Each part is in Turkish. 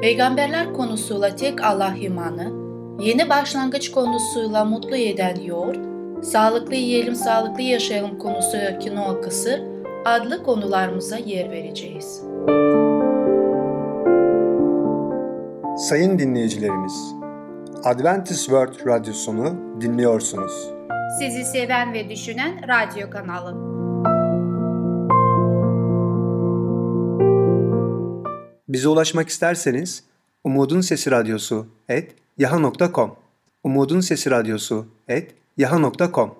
Peygamberler konusuyla tek Allah imanı, yeni başlangıç konusuyla mutlu eden yoğurt, sağlıklı yiyelim sağlıklı yaşayalım konusuyla kinoa kısır adlı konularımıza yer vereceğiz. Sayın dinleyicilerimiz, Adventist World Radyosunu dinliyorsunuz. Sizi seven ve düşünen radyo kanalı. Bize ulaşmak isterseniz Umutun Sesi Radyosu et yaha.com Umutun Sesi Radyosu et yaha.com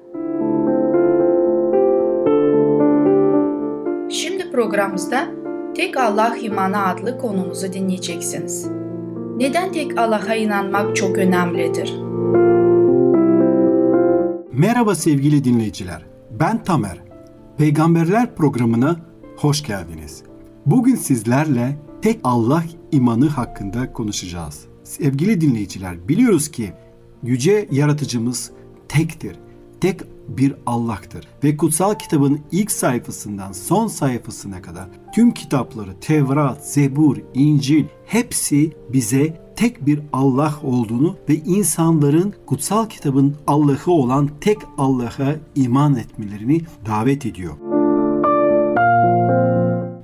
Şimdi programımızda Tek Allah imanı adlı konumuzu dinleyeceksiniz. Neden tek Allah'a inanmak çok önemlidir? Merhaba sevgili dinleyiciler. Ben Tamer. Peygamberler programına hoş geldiniz. Bugün sizlerle tek Allah imanı hakkında konuşacağız. Sevgili dinleyiciler, biliyoruz ki yüce yaratıcımız tektir. Tek bir Allah'tır. Ve kutsal kitabın ilk sayfasından son sayfasına kadar tüm kitapları Tevrat, Zebur, İncil hepsi bize tek bir Allah olduğunu ve insanların kutsal kitabın Allah'ı olan tek Allah'a iman etmelerini davet ediyor.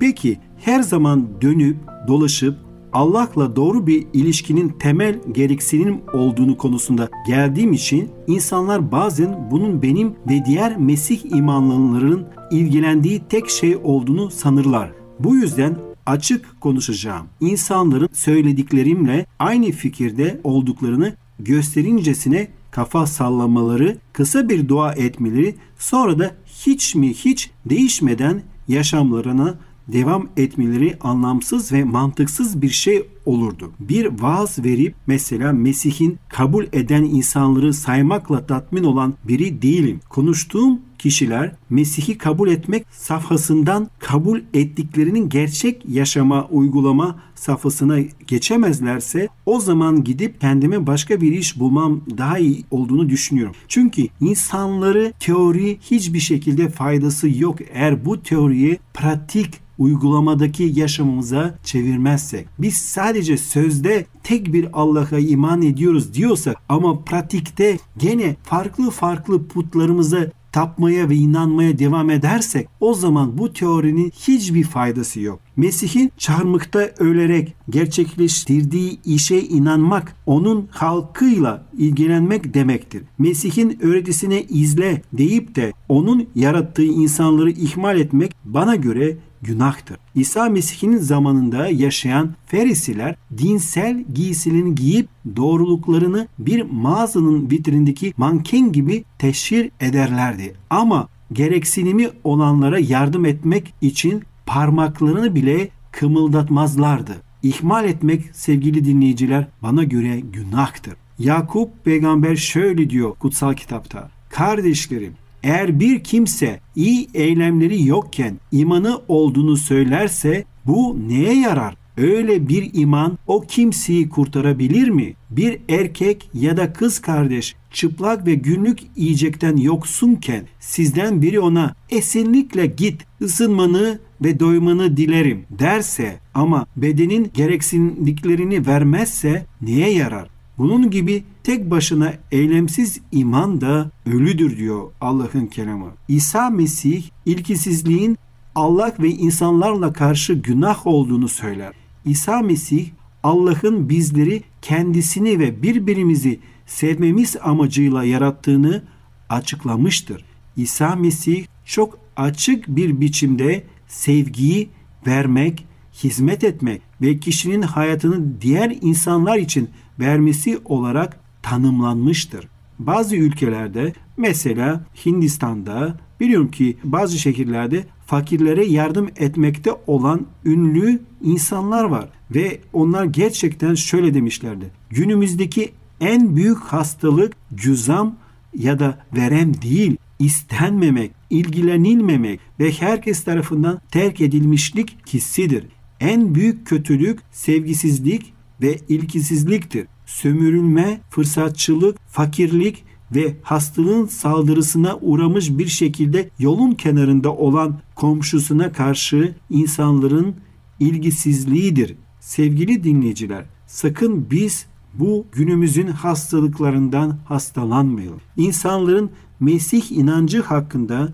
Peki her zaman dönüp dolaşıp Allah'la doğru bir ilişkinin temel gereksinim olduğunu konusunda geldiğim için insanlar bazen bunun benim ve diğer Mesih imanlıların ilgilendiği tek şey olduğunu sanırlar. Bu yüzden açık konuşacağım. İnsanların söylediklerimle aynı fikirde olduklarını gösterincesine kafa sallamaları, kısa bir dua etmeleri, sonra da hiç mi hiç değişmeden yaşamlarına devam etmeleri anlamsız ve mantıksız bir şey olurdu. Bir vaaz verip mesela Mesih'in kabul eden insanları saymakla tatmin olan biri değilim. Konuştuğum kişiler Mesih'i kabul etmek safhasından kabul ettiklerinin gerçek yaşama uygulama safhasına geçemezlerse o zaman gidip kendime başka bir iş bulmam daha iyi olduğunu düşünüyorum. Çünkü insanları teori hiçbir şekilde faydası yok eğer bu teoriye pratik uygulamadaki yaşamımıza çevirmezsek, biz sadece sözde tek bir Allah'a iman ediyoruz diyorsak ama pratikte gene farklı farklı putlarımıza tapmaya ve inanmaya devam edersek o zaman bu teorinin hiçbir faydası yok. Mesih'in çarmıkta ölerek gerçekleştirdiği işe inanmak onun halkıyla ilgilenmek demektir. Mesih'in öğretisine izle deyip de onun yarattığı insanları ihmal etmek bana göre günahtır. İsa Mesih'in zamanında yaşayan Ferisiler dinsel giysilerini giyip doğruluklarını bir mağazanın vitrindeki manken gibi teşhir ederlerdi. Ama gereksinimi olanlara yardım etmek için parmaklarını bile kımıldatmazlardı. İhmal etmek sevgili dinleyiciler bana göre günahtır. Yakup peygamber şöyle diyor kutsal kitapta. Kardeşlerim eğer bir kimse iyi eylemleri yokken imanı olduğunu söylerse bu neye yarar? Öyle bir iman o kimseyi kurtarabilir mi? Bir erkek ya da kız kardeş çıplak ve günlük yiyecekten yoksunken sizden biri ona esinlikle git ısınmanı ve doymanı dilerim derse ama bedenin gereksinliklerini vermezse neye yarar? Bunun gibi tek başına eylemsiz iman da ölüdür diyor Allah'ın kelamı. İsa Mesih ilkisizliğin Allah ve insanlarla karşı günah olduğunu söyler. İsa Mesih Allah'ın bizleri kendisini ve birbirimizi sevmemiz amacıyla yarattığını açıklamıştır. İsa Mesih çok açık bir biçimde sevgiyi vermek, hizmet etmek ve kişinin hayatını diğer insanlar için vermesi olarak tanımlanmıştır. Bazı ülkelerde mesela Hindistan'da biliyorum ki bazı şehirlerde fakirlere yardım etmekte olan ünlü insanlar var ve onlar gerçekten şöyle demişlerdi. Günümüzdeki En büyük hastalık cüzam ya da verem değil, istenmemek, ilgilenilmemek ve herkes tarafından terk edilmişlik hissidir. En büyük kötülük sevgisizlik ve ilgisizliktir. Sömürülme, fırsatçılık, fakirlik ve hastalığın saldırısına uğramış bir şekilde yolun kenarında olan komşusuna karşı insanların ilgisizliğidir. Sevgili dinleyiciler, sakın biz bu günümüzün hastalıklarından hastalanmayalım. İnsanların Mesih inancı hakkında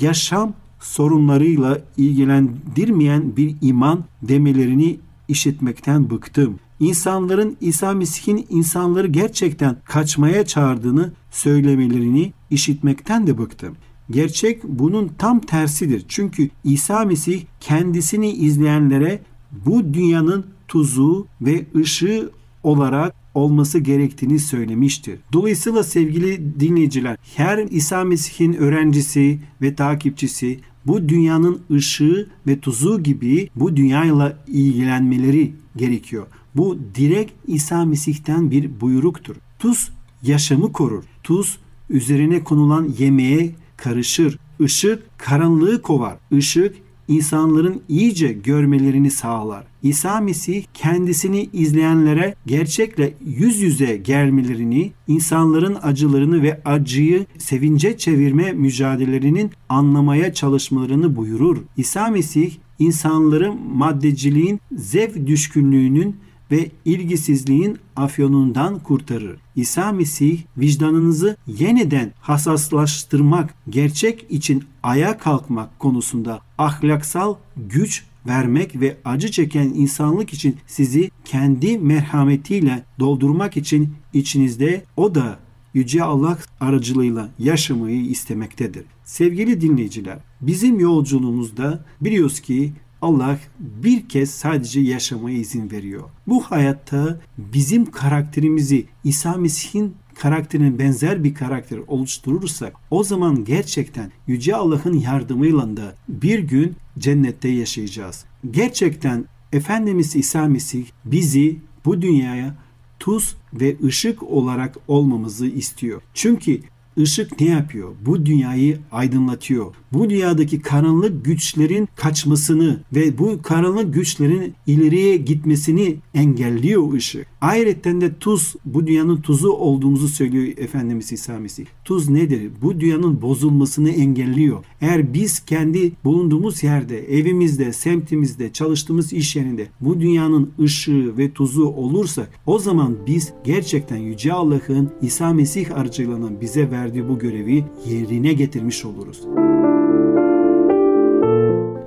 yaşam sorunlarıyla ilgilendirmeyen bir iman demelerini işitmekten bıktım. İnsanların İsa Mesih'in insanları gerçekten kaçmaya çağırdığını söylemelerini işitmekten de bıktım. Gerçek bunun tam tersidir. Çünkü İsa Mesih kendisini izleyenlere bu dünyanın tuzu ve ışığı olarak olması gerektiğini söylemiştir. Dolayısıyla sevgili dinleyiciler, her İsa Mesih'in öğrencisi ve takipçisi bu dünyanın ışığı ve tuzu gibi bu dünyayla ilgilenmeleri gerekiyor. Bu direkt İsa Mesih'ten bir buyruktur. Tuz yaşamı korur. Tuz üzerine konulan yemeğe karışır. Işık karanlığı kovar. Işık insanların iyice görmelerini sağlar. İsa Mesih kendisini izleyenlere gerçekle yüz yüze gelmelerini, insanların acılarını ve acıyı sevince çevirme mücadelelerinin anlamaya çalışmalarını buyurur. İsa Mesih insanları maddeciliğin, zevk düşkünlüğünün ve ilgisizliğin afyonundan kurtarır. İsa Mesih vicdanınızı yeniden hassaslaştırmak, gerçek için ayağa kalkmak konusunda ahlaksal güç vermek ve acı çeken insanlık için sizi kendi merhametiyle doldurmak için içinizde o da Yüce Allah aracılığıyla yaşamayı istemektedir. Sevgili dinleyiciler, bizim yolculuğumuzda biliyoruz ki Allah bir kez sadece yaşamaya izin veriyor. Bu hayatta bizim karakterimizi İsa Mesih'in karakterine benzer bir karakter oluşturursak o zaman gerçekten Yüce Allah'ın yardımıyla da bir gün cennette yaşayacağız. Gerçekten Efendimiz İsa Mesih bizi bu dünyaya tuz ve ışık olarak olmamızı istiyor. Çünkü Işık ne yapıyor? Bu dünyayı aydınlatıyor. Bu dünyadaki karanlık güçlerin kaçmasını ve bu karanlık güçlerin ileriye gitmesini engelliyor ışık. Ayrıca de tuz bu dünyanın tuzu olduğumuzu söylüyor Efendimiz İsa Mesih. Tuz nedir? Bu dünyanın bozulmasını engelliyor. Eğer biz kendi bulunduğumuz yerde, evimizde, semtimizde, çalıştığımız iş yerinde bu dünyanın ışığı ve tuzu olursak o zaman biz gerçekten Yüce Allah'ın İsa Mesih aracılığıyla bize verdiği bu görevi yerine getirmiş oluruz.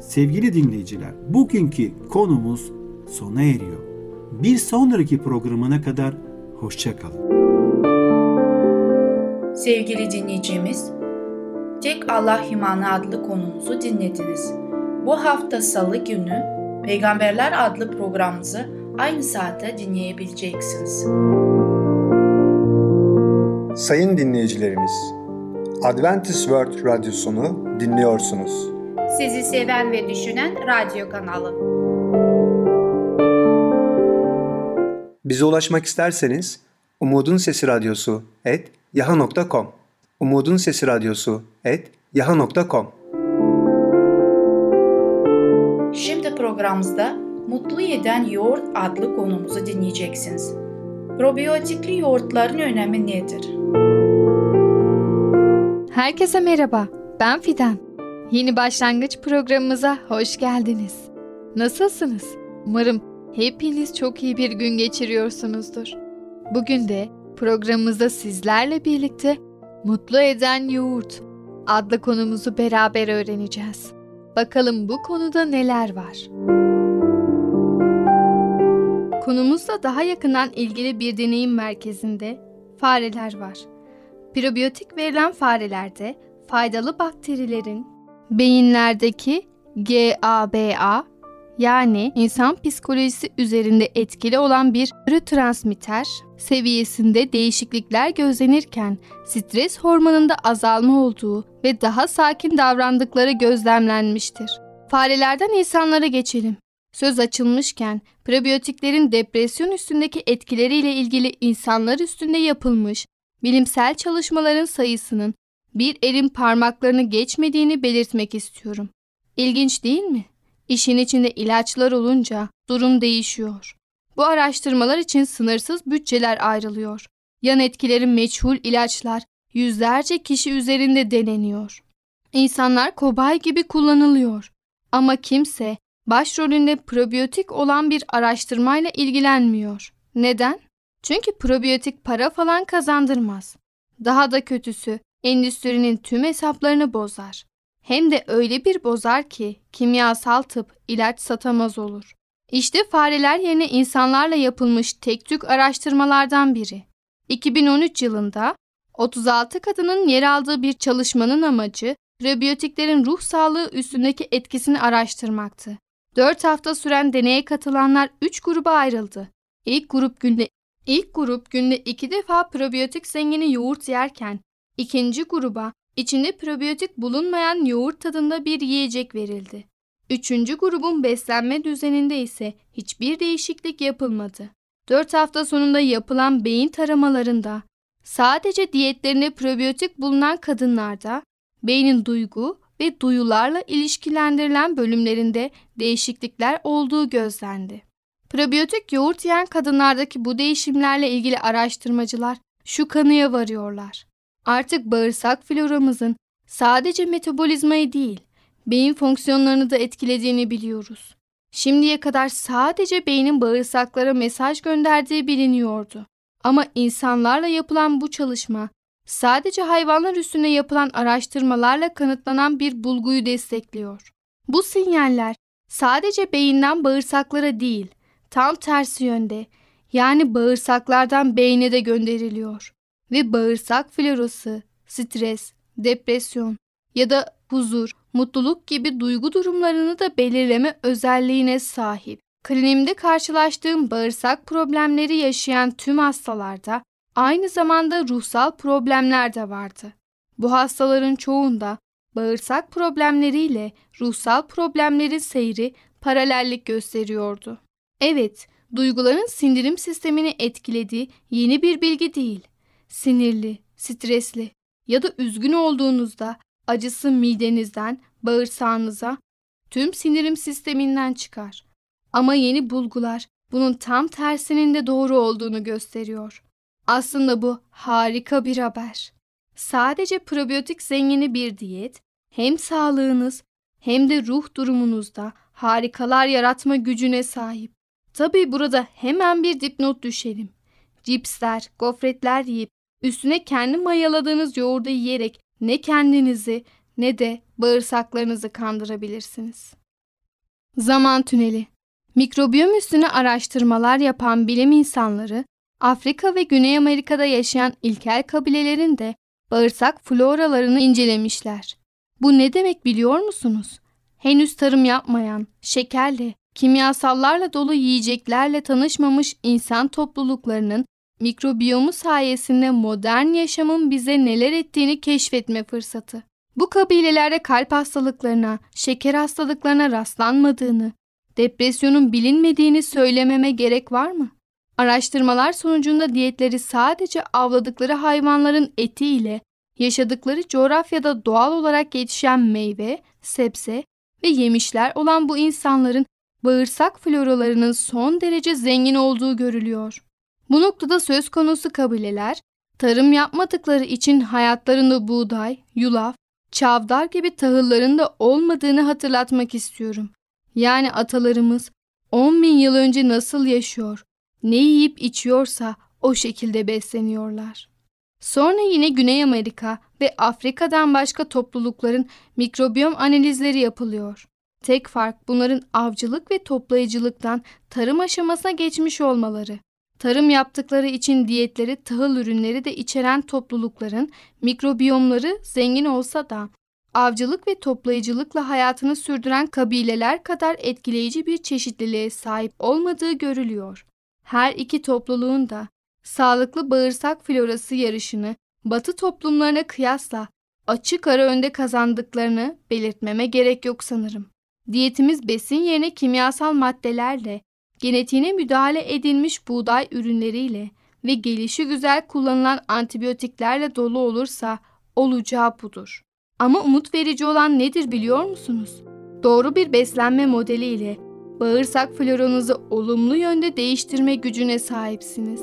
Sevgili dinleyiciler, bugünkü konumuz sona eriyor. Bir sonraki programına kadar hoşçakalın. Sevgili dinleyicimiz, Tek Allah İmanı adlı konumuzu dinlediniz. Bu hafta salı günü Peygamberler adlı programımızı aynı saatte dinleyebileceksiniz. Sayın dinleyicilerimiz, Adventist World Radyosunu dinliyorsunuz. Sizi seven ve düşünen radyo kanalı. Bize ulaşmak isterseniz Umutun Sesi Radyosu et yaha.com Umutun Sesi Radyosu et yaha.com Şimdi programımızda Mutlu Yeden Yoğurt adlı konumuzu dinleyeceksiniz. Probiyotikli yoğurtların önemi nedir? Herkese merhaba, ben Fidan. Yeni başlangıç programımıza hoş geldiniz. Nasılsınız? Umarım hepiniz çok iyi bir gün geçiriyorsunuzdur. Bugün de programımızda sizlerle birlikte Mutlu Eden Yoğurt adlı konumuzu beraber öğreneceğiz. Bakalım bu konuda neler var? Konumuzla daha yakından ilgili bir deneyim merkezinde fareler var. Probiyotik verilen farelerde faydalı bakterilerin beyinlerdeki GABA yani insan psikolojisi üzerinde etkili olan bir nörotransmitter seviyesinde değişiklikler gözlenirken stres hormonunda azalma olduğu ve daha sakin davrandıkları gözlemlenmiştir. Farelerden insanlara geçelim. Söz açılmışken prebiyotiklerin depresyon üstündeki etkileriyle ilgili insanlar üstünde yapılmış bilimsel çalışmaların sayısının bir elin parmaklarını geçmediğini belirtmek istiyorum. İlginç değil mi? İşin içinde ilaçlar olunca durum değişiyor. Bu araştırmalar için sınırsız bütçeler ayrılıyor. Yan etkileri meçhul ilaçlar yüzlerce kişi üzerinde deneniyor. İnsanlar kobay gibi kullanılıyor. Ama kimse başrolünde probiyotik olan bir araştırmayla ilgilenmiyor. Neden? Çünkü probiyotik para falan kazandırmaz. Daha da kötüsü endüstrinin tüm hesaplarını bozar. Hem de öyle bir bozar ki kimyasal tıp ilaç satamaz olur. İşte fareler yerine insanlarla yapılmış tek tük araştırmalardan biri. 2013 yılında 36 kadının yer aldığı bir çalışmanın amacı prebiyotiklerin ruh sağlığı üstündeki etkisini araştırmaktı. 4 hafta süren deneye katılanlar 3 gruba ayrıldı. İlk grup günde ilk grup günde 2 defa probiyotik zengini yoğurt yerken ikinci gruba içinde probiyotik bulunmayan yoğurt tadında bir yiyecek verildi. Üçüncü grubun beslenme düzeninde ise hiçbir değişiklik yapılmadı. 4 hafta sonunda yapılan beyin taramalarında sadece diyetlerinde probiyotik bulunan kadınlarda beynin duygu ve duyularla ilişkilendirilen bölümlerinde değişiklikler olduğu gözlendi. Probiyotik yoğurt yiyen kadınlardaki bu değişimlerle ilgili araştırmacılar şu kanıya varıyorlar. Artık bağırsak floramızın sadece metabolizmayı değil, beyin fonksiyonlarını da etkilediğini biliyoruz. Şimdiye kadar sadece beynin bağırsaklara mesaj gönderdiği biliniyordu. Ama insanlarla yapılan bu çalışma sadece hayvanlar üstünde yapılan araştırmalarla kanıtlanan bir bulguyu destekliyor. Bu sinyaller sadece beyinden bağırsaklara değil, tam tersi yönde yani bağırsaklardan beyne de gönderiliyor. Ve bağırsak florası, stres, depresyon ya da huzur, mutluluk gibi duygu durumlarını da belirleme özelliğine sahip. Kliniğimde karşılaştığım bağırsak problemleri yaşayan tüm hastalarda aynı zamanda ruhsal problemler de vardı. Bu hastaların çoğunda bağırsak problemleriyle ruhsal problemlerin seyri paralellik gösteriyordu. Evet, duyguların sindirim sistemini etkilediği yeni bir bilgi değil. Sinirli, stresli ya da üzgün olduğunuzda acısı midenizden, bağırsağınıza, tüm sindirim sisteminden çıkar. Ama yeni bulgular bunun tam tersinin de doğru olduğunu gösteriyor. Aslında bu harika bir haber. Sadece probiyotik zengini bir diyet hem sağlığınız hem de ruh durumunuzda harikalar yaratma gücüne sahip. Tabii burada hemen bir dipnot düşelim. Cipsler, gofretler yiyip üstüne kendi mayaladığınız yoğurdu yiyerek ne kendinizi ne de bağırsaklarınızı kandırabilirsiniz. Zaman tüneli Mikrobiyom üstüne araştırmalar yapan bilim insanları, Afrika ve Güney Amerika'da yaşayan ilkel kabilelerin de bağırsak floralarını incelemişler. Bu ne demek biliyor musunuz? Henüz tarım yapmayan, şekerle, kimyasallarla dolu yiyeceklerle tanışmamış insan topluluklarının mikrobiyomu sayesinde modern yaşamın bize neler ettiğini keşfetme fırsatı. Bu kabilelerde kalp hastalıklarına, şeker hastalıklarına rastlanmadığını, depresyonun bilinmediğini söylememe gerek var mı? Araştırmalar sonucunda diyetleri sadece avladıkları hayvanların eti ile yaşadıkları coğrafyada doğal olarak yetişen meyve, sebze ve yemişler olan bu insanların bağırsak floralarının son derece zengin olduğu görülüyor. Bu noktada söz konusu kabileler tarım yapmadıkları için hayatlarında buğday, yulaf, çavdar gibi tahılların da olmadığını hatırlatmak istiyorum. Yani atalarımız 10 bin yıl önce nasıl yaşıyor, ne yiyip içiyorsa o şekilde besleniyorlar. Sonra yine Güney Amerika ve Afrika'dan başka toplulukların mikrobiyom analizleri yapılıyor. Tek fark bunların avcılık ve toplayıcılıktan tarım aşamasına geçmiş olmaları. Tarım yaptıkları için diyetleri tahıl ürünleri de içeren toplulukların mikrobiyomları zengin olsa da avcılık ve toplayıcılıkla hayatını sürdüren kabileler kadar etkileyici bir çeşitliliğe sahip olmadığı görülüyor. Her iki topluluğun da sağlıklı bağırsak florası yarışını Batı toplumlarına kıyasla açık ara önde kazandıklarını belirtmeme gerek yok sanırım. Diyetimiz besin yerine kimyasal maddelerle, genetiğine müdahale edilmiş buğday ürünleriyle ve gelişi güzel kullanılan antibiyotiklerle dolu olursa olacağı budur. Ama umut verici olan nedir biliyor musunuz? Doğru bir beslenme modeliyle bağırsak floranızı olumlu yönde değiştirme gücüne sahipsiniz.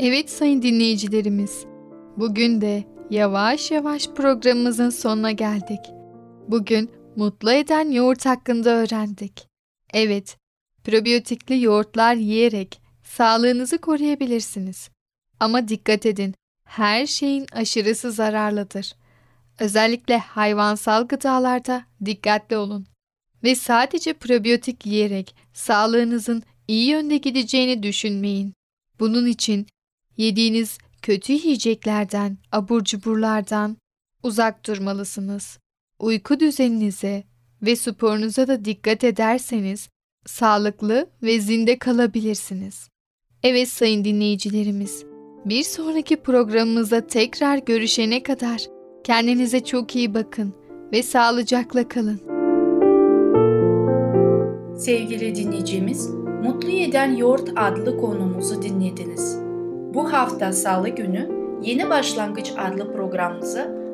Evet sayın dinleyicilerimiz, bugün de yavaş yavaş programımızın sonuna geldik. Bugün mutlu eden yoğurt hakkında öğrendik. Evet, probiyotikli yoğurtlar yiyerek sağlığınızı koruyabilirsiniz. Ama dikkat edin, her şeyin aşırısı zararlıdır. Özellikle hayvansal gıdalarda dikkatli olun. Ve sadece probiyotik yiyerek sağlığınızın iyi yönde gideceğini düşünmeyin. Bunun için yediğiniz kötü yiyeceklerden, abur cuburlardan uzak durmalısınız. Uyku düzeninize ve sporunuza da dikkat ederseniz sağlıklı ve zinde kalabilirsiniz. Evet sayın dinleyicilerimiz, bir sonraki programımızda tekrar görüşene kadar kendinize çok iyi bakın ve sağlıcakla kalın. Sevgili dinleyicimiz, Mutlu Yeden Yoğurt adlı konumuzu dinlediniz. Bu hafta Salı günü Yeni Başlangıç adlı programımızı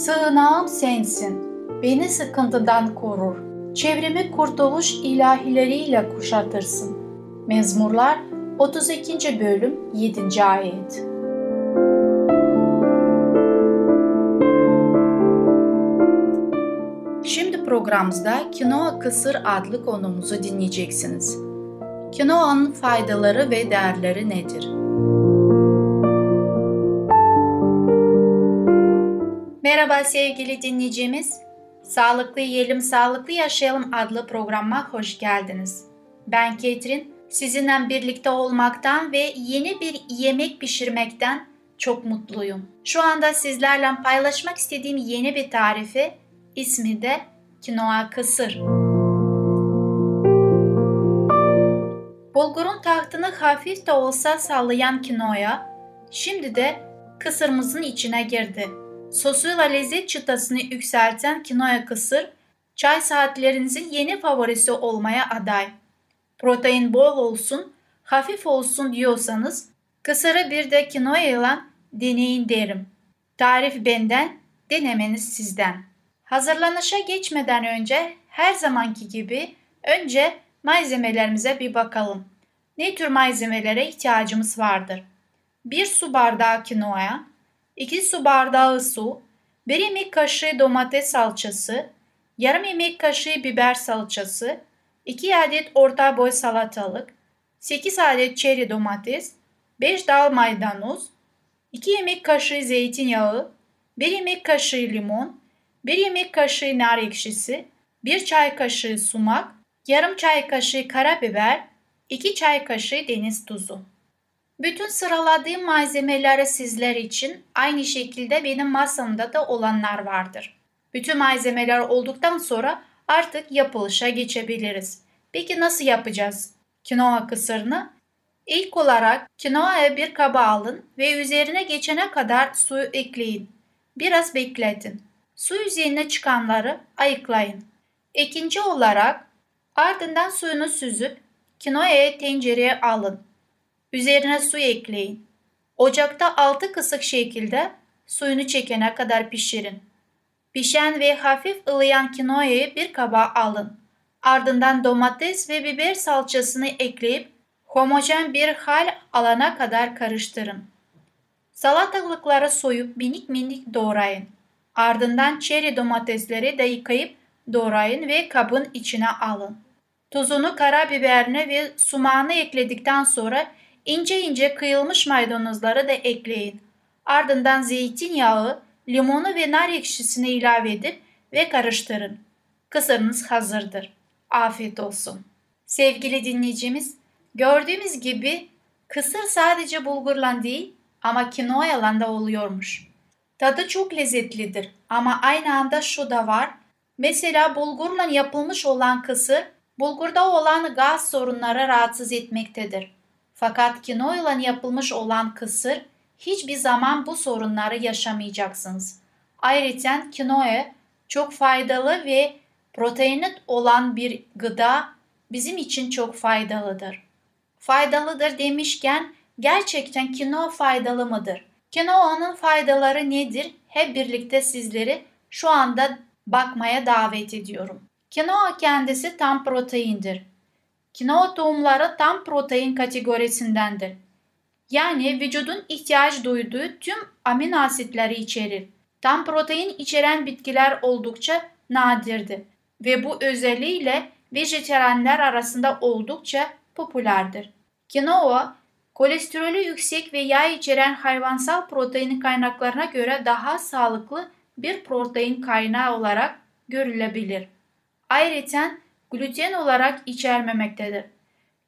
Sığınağım sensin, beni sıkıntıdan korur. Çevremi kurtuluş ilahileriyle kuşatırsın. Mezmurlar 32. bölüm 7. ayet. Şimdi programımızda kinoa kısır adlı konumuzu dinleyeceksiniz. Kinoanın faydaları ve değerleri nedir? Merhaba sevgili dinleyicimiz. Sağlıklı Yiyelim Sağlıklı Yaşayalım adlı programa hoş geldiniz. Ben Ketrin. Sizinle birlikte olmaktan ve yeni bir yemek pişirmekten çok mutluyum. Şu anda sizlerle paylaşmak istediğim yeni bir tarifi ismi de kinoa kısır. Bulgurun tahtını hafif de olsa sallayan kinoya şimdi de kısırımızın içine girdi. Sosuyla lezzet çıtasını yükselten kinoa kısır, çay saatlerinizin yeni favorisi olmaya aday. Protein bol olsun, hafif olsun diyorsanız kısırı bir de kinoa ile deneyin derim. Tarif benden, denemeniz sizden. Hazırlanışa geçmeden önce her zamanki gibi önce malzemelerimize bir bakalım. Ne tür malzemelere ihtiyacımız vardır? 1 su bardağı kinoa, 2 su bardağı su, 1 yemek kaşığı domates salçası, yarım yemek kaşığı biber salçası, 2 adet orta boy salatalık, 8 adet çeri domates, 5 dal maydanoz, 2 yemek kaşığı zeytinyağı, 1 yemek kaşığı limon, 1 yemek kaşığı nar ekşisi, 1 çay kaşığı sumak, yarım çay kaşığı karabiber, 2 çay kaşığı deniz tuzu. Bütün sıraladığım malzemeleri sizler için aynı şekilde benim masamda da olanlar vardır. Bütün malzemeler olduktan sonra artık yapılışa geçebiliriz. Peki nasıl yapacağız kinoa kısırını? İlk olarak kinoayı bir kaba alın ve üzerine geçene kadar suyu ekleyin. Biraz bekletin. Su üzerine çıkanları ayıklayın. İkinci olarak ardından suyunu süzüp kinoayı tencereye alın. Üzerine su ekleyin. Ocakta altı kısık şekilde suyunu çekene kadar pişirin. Pişen ve hafif ılıyan kinoayı bir kaba alın. Ardından domates ve biber salçasını ekleyip homojen bir hal alana kadar karıştırın. Salatalıkları soyup minik minik doğrayın. Ardından çeri domatesleri de yıkayıp doğrayın ve kabın içine alın. Tuzunu, karabiberini ve sumağını ekledikten sonra ince ince kıyılmış maydanozları da ekleyin. Ardından zeytinyağı, limonu ve nar ekşisini ilave edip ve karıştırın. Kısırınız hazırdır. Afiyet olsun. Sevgili dinleyicimiz, gördüğümüz gibi kısır sadece bulgurla değil ama kinoayla da oluyormuş. Tadı çok lezzetlidir ama aynı anda şu da var. Mesela bulgurla yapılmış olan kısır bulgurda olan gaz sorunları rahatsız etmektedir. Fakat kinoa ile yapılmış olan kısır hiçbir zaman bu sorunları yaşamayacaksınız. Ayrıca kinoa çok faydalı ve proteini olan bir gıda bizim için çok faydalıdır. Faydalıdır demişken gerçekten kinoa faydalı mıdır? Kinoa'nın faydaları nedir? Hep birlikte sizleri şu anda bakmaya davet ediyorum. Kinoa kendisi tam proteindir. Kinoa tohumları tam protein kategorisindendir. Yani vücudun ihtiyaç duyduğu tüm amino asitleri içerir. Tam protein içeren bitkiler oldukça nadirdir ve bu özelliğiyle vejeteryanlar arasında oldukça popülerdir. Kinoa, kolesterolü yüksek ve yağ içeren hayvansal protein kaynaklarına göre daha sağlıklı bir protein kaynağı olarak görülebilir. Ayrıca gluten olarak içermemektedir.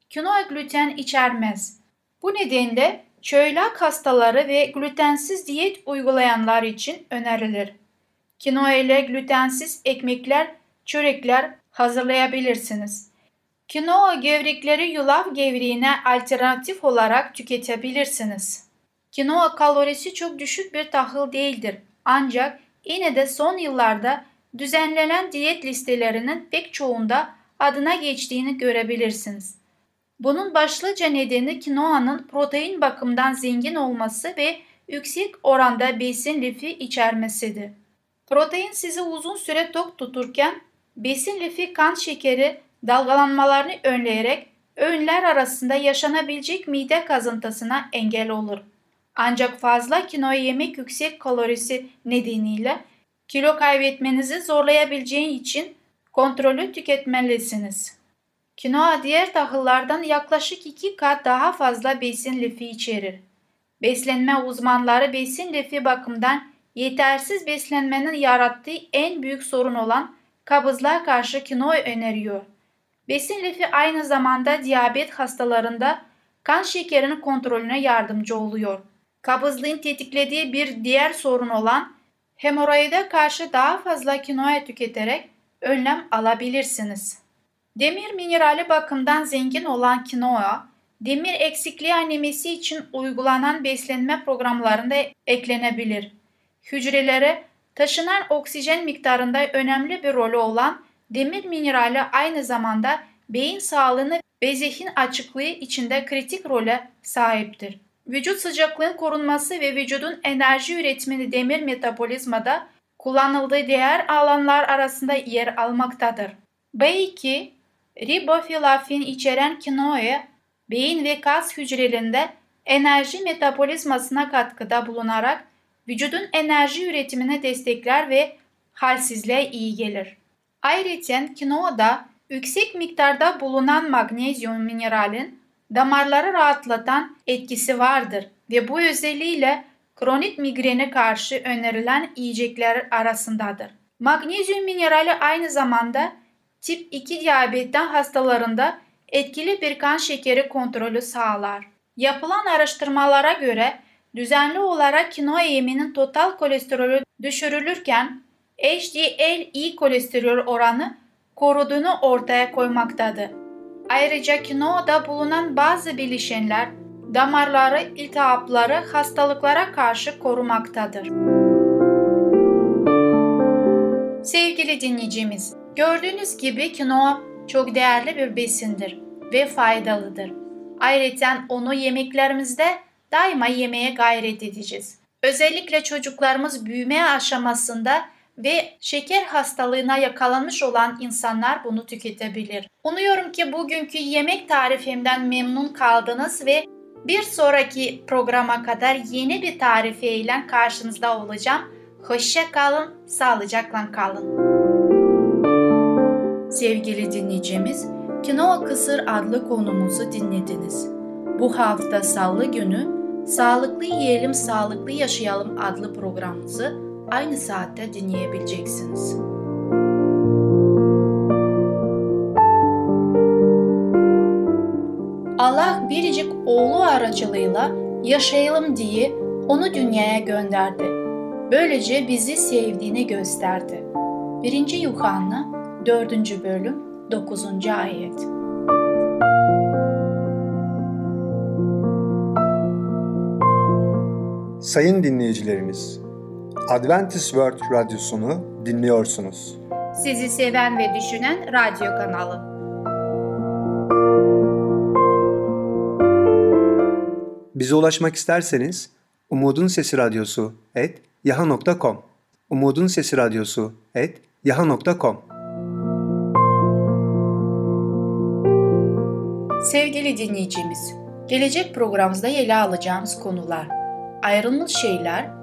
Kinoa gluten içermez. Bu nedenle çölyak hastaları ve glutensiz diyet uygulayanlar için önerilir. Kinoa ile glutensiz ekmekler, çörekler hazırlayabilirsiniz. Kinoa gevrekleri yulaf gevreğine alternatif olarak tüketebilirsiniz. Kinoa kalorisi çok düşük bir tahıl değildir. Ancak yine de son yıllarda düzenlenen diyet listelerinin pek çoğunda adına geçtiğini görebilirsiniz. Bunun başlıca nedeni kinoanın protein bakımından zengin olması ve yüksek oranda besin lifi içermesidir. Protein sizi uzun süre tok tuturken besin lifi kan şekeri dalgalanmalarını önleyerek öğünler arasında yaşanabilecek mide kazıntısına engel olur. Ancak fazla kinoa yemek yüksek kalorisi nedeniyle kilo kaybetmenizi zorlayabileceği için kontrolü tüketmelisiniz. Kinoa diğer tahıllardan yaklaşık iki kat daha fazla besin lifi içerir. Beslenme uzmanları besin lifi bakımından yetersiz beslenmenin yarattığı en büyük sorun olan kabızlığa karşı kinoa öneriyor. Besin lifi aynı zamanda diyabet hastalarında kan şekerinin kontrolüne yardımcı oluyor. Kabızlığın tetiklediği bir diğer sorun olan hemoroide karşı daha fazla kinoa tüketerek önlem alabilirsiniz. Demir minerali bakımdan zengin olan kinoa, demir eksikliği anemisi için uygulanan beslenme programlarında eklenebilir. Hücrelere taşınan oksijen miktarında önemli bir rolü olan demir minerali aynı zamanda beyin sağlığını ve zihin açıklığı içinde kritik role sahiptir. Vücut sıcaklığın korunması ve vücudun enerji üretimini demir metabolizmada kullanıldığı diğer alanlar arasında yer almaktadır. B2, ribofilafin içeren kinoa, beyin ve kas hücrelerinde enerji metabolizmasına katkıda bulunarak vücudun enerji üretimine destekler ve halsizliğe iyi gelir. Ayrıca kinoada yüksek miktarda bulunan magnezyum mineralin damarları rahatlatan etkisi vardır ve bu özelliğiyle kronik migrene karşı önerilen yiyecekler arasındadır. Magnezyum minerali aynı zamanda tip 2 diyabetten hastalarında etkili bir kan şekeri kontrolü sağlar. Yapılan araştırmalara göre düzenli olarak kinoa yeminin total kolesterolü düşürülürken HDL iyi kolesterol oranı koruduğunu ortaya koymaktadır. Ayrıca kinoada bulunan bazı bileşenler damarları, iltihapları, hastalıklara karşı korumaktadır. Sevgili dinleyicimiz, gördüğünüz gibi kinoa çok değerli bir besindir ve faydalıdır. Ayrıca onu yemeklerimizde daima yemeye gayret edeceğiz. Özellikle çocuklarımız büyüme aşamasında ve şeker hastalığına yakalanmış olan insanlar bunu tüketebilir. Umuyorum ki bugünkü yemek tarifimden memnun kaldınız ve bir sonraki programa kadar yeni bir tarifiyle karşınızda olacağım. Hoşça kalın, sağlıcakla kalın. Sevgili dinleyicimiz, Kinoa Kısır adlı konumuzu dinlediniz. Bu hafta salı günü Sağlıklı Yiyelim Sağlıklı Yaşayalım adlı programımızı aynı saatte dinleyebileceksiniz. Allah biricik oğlu aracılığıyla yaşayalım diye onu dünyaya gönderdi. Böylece bizi sevdiğini gösterdi. 1. Yuhanna 4. bölüm 9. ayet. Sayın dinleyicilerimiz, Adventist World Radyosunu dinliyorsunuz. Sizi seven ve düşünen radyo kanalı. Bize ulaşmak isterseniz Umutun Sesi Radyosu et yaha.com Umutun Sesi Radyosu et yaha.com Sevgili dinleyicimiz, gelecek programımızda ele alacağımız konular ayrılmış şeyler,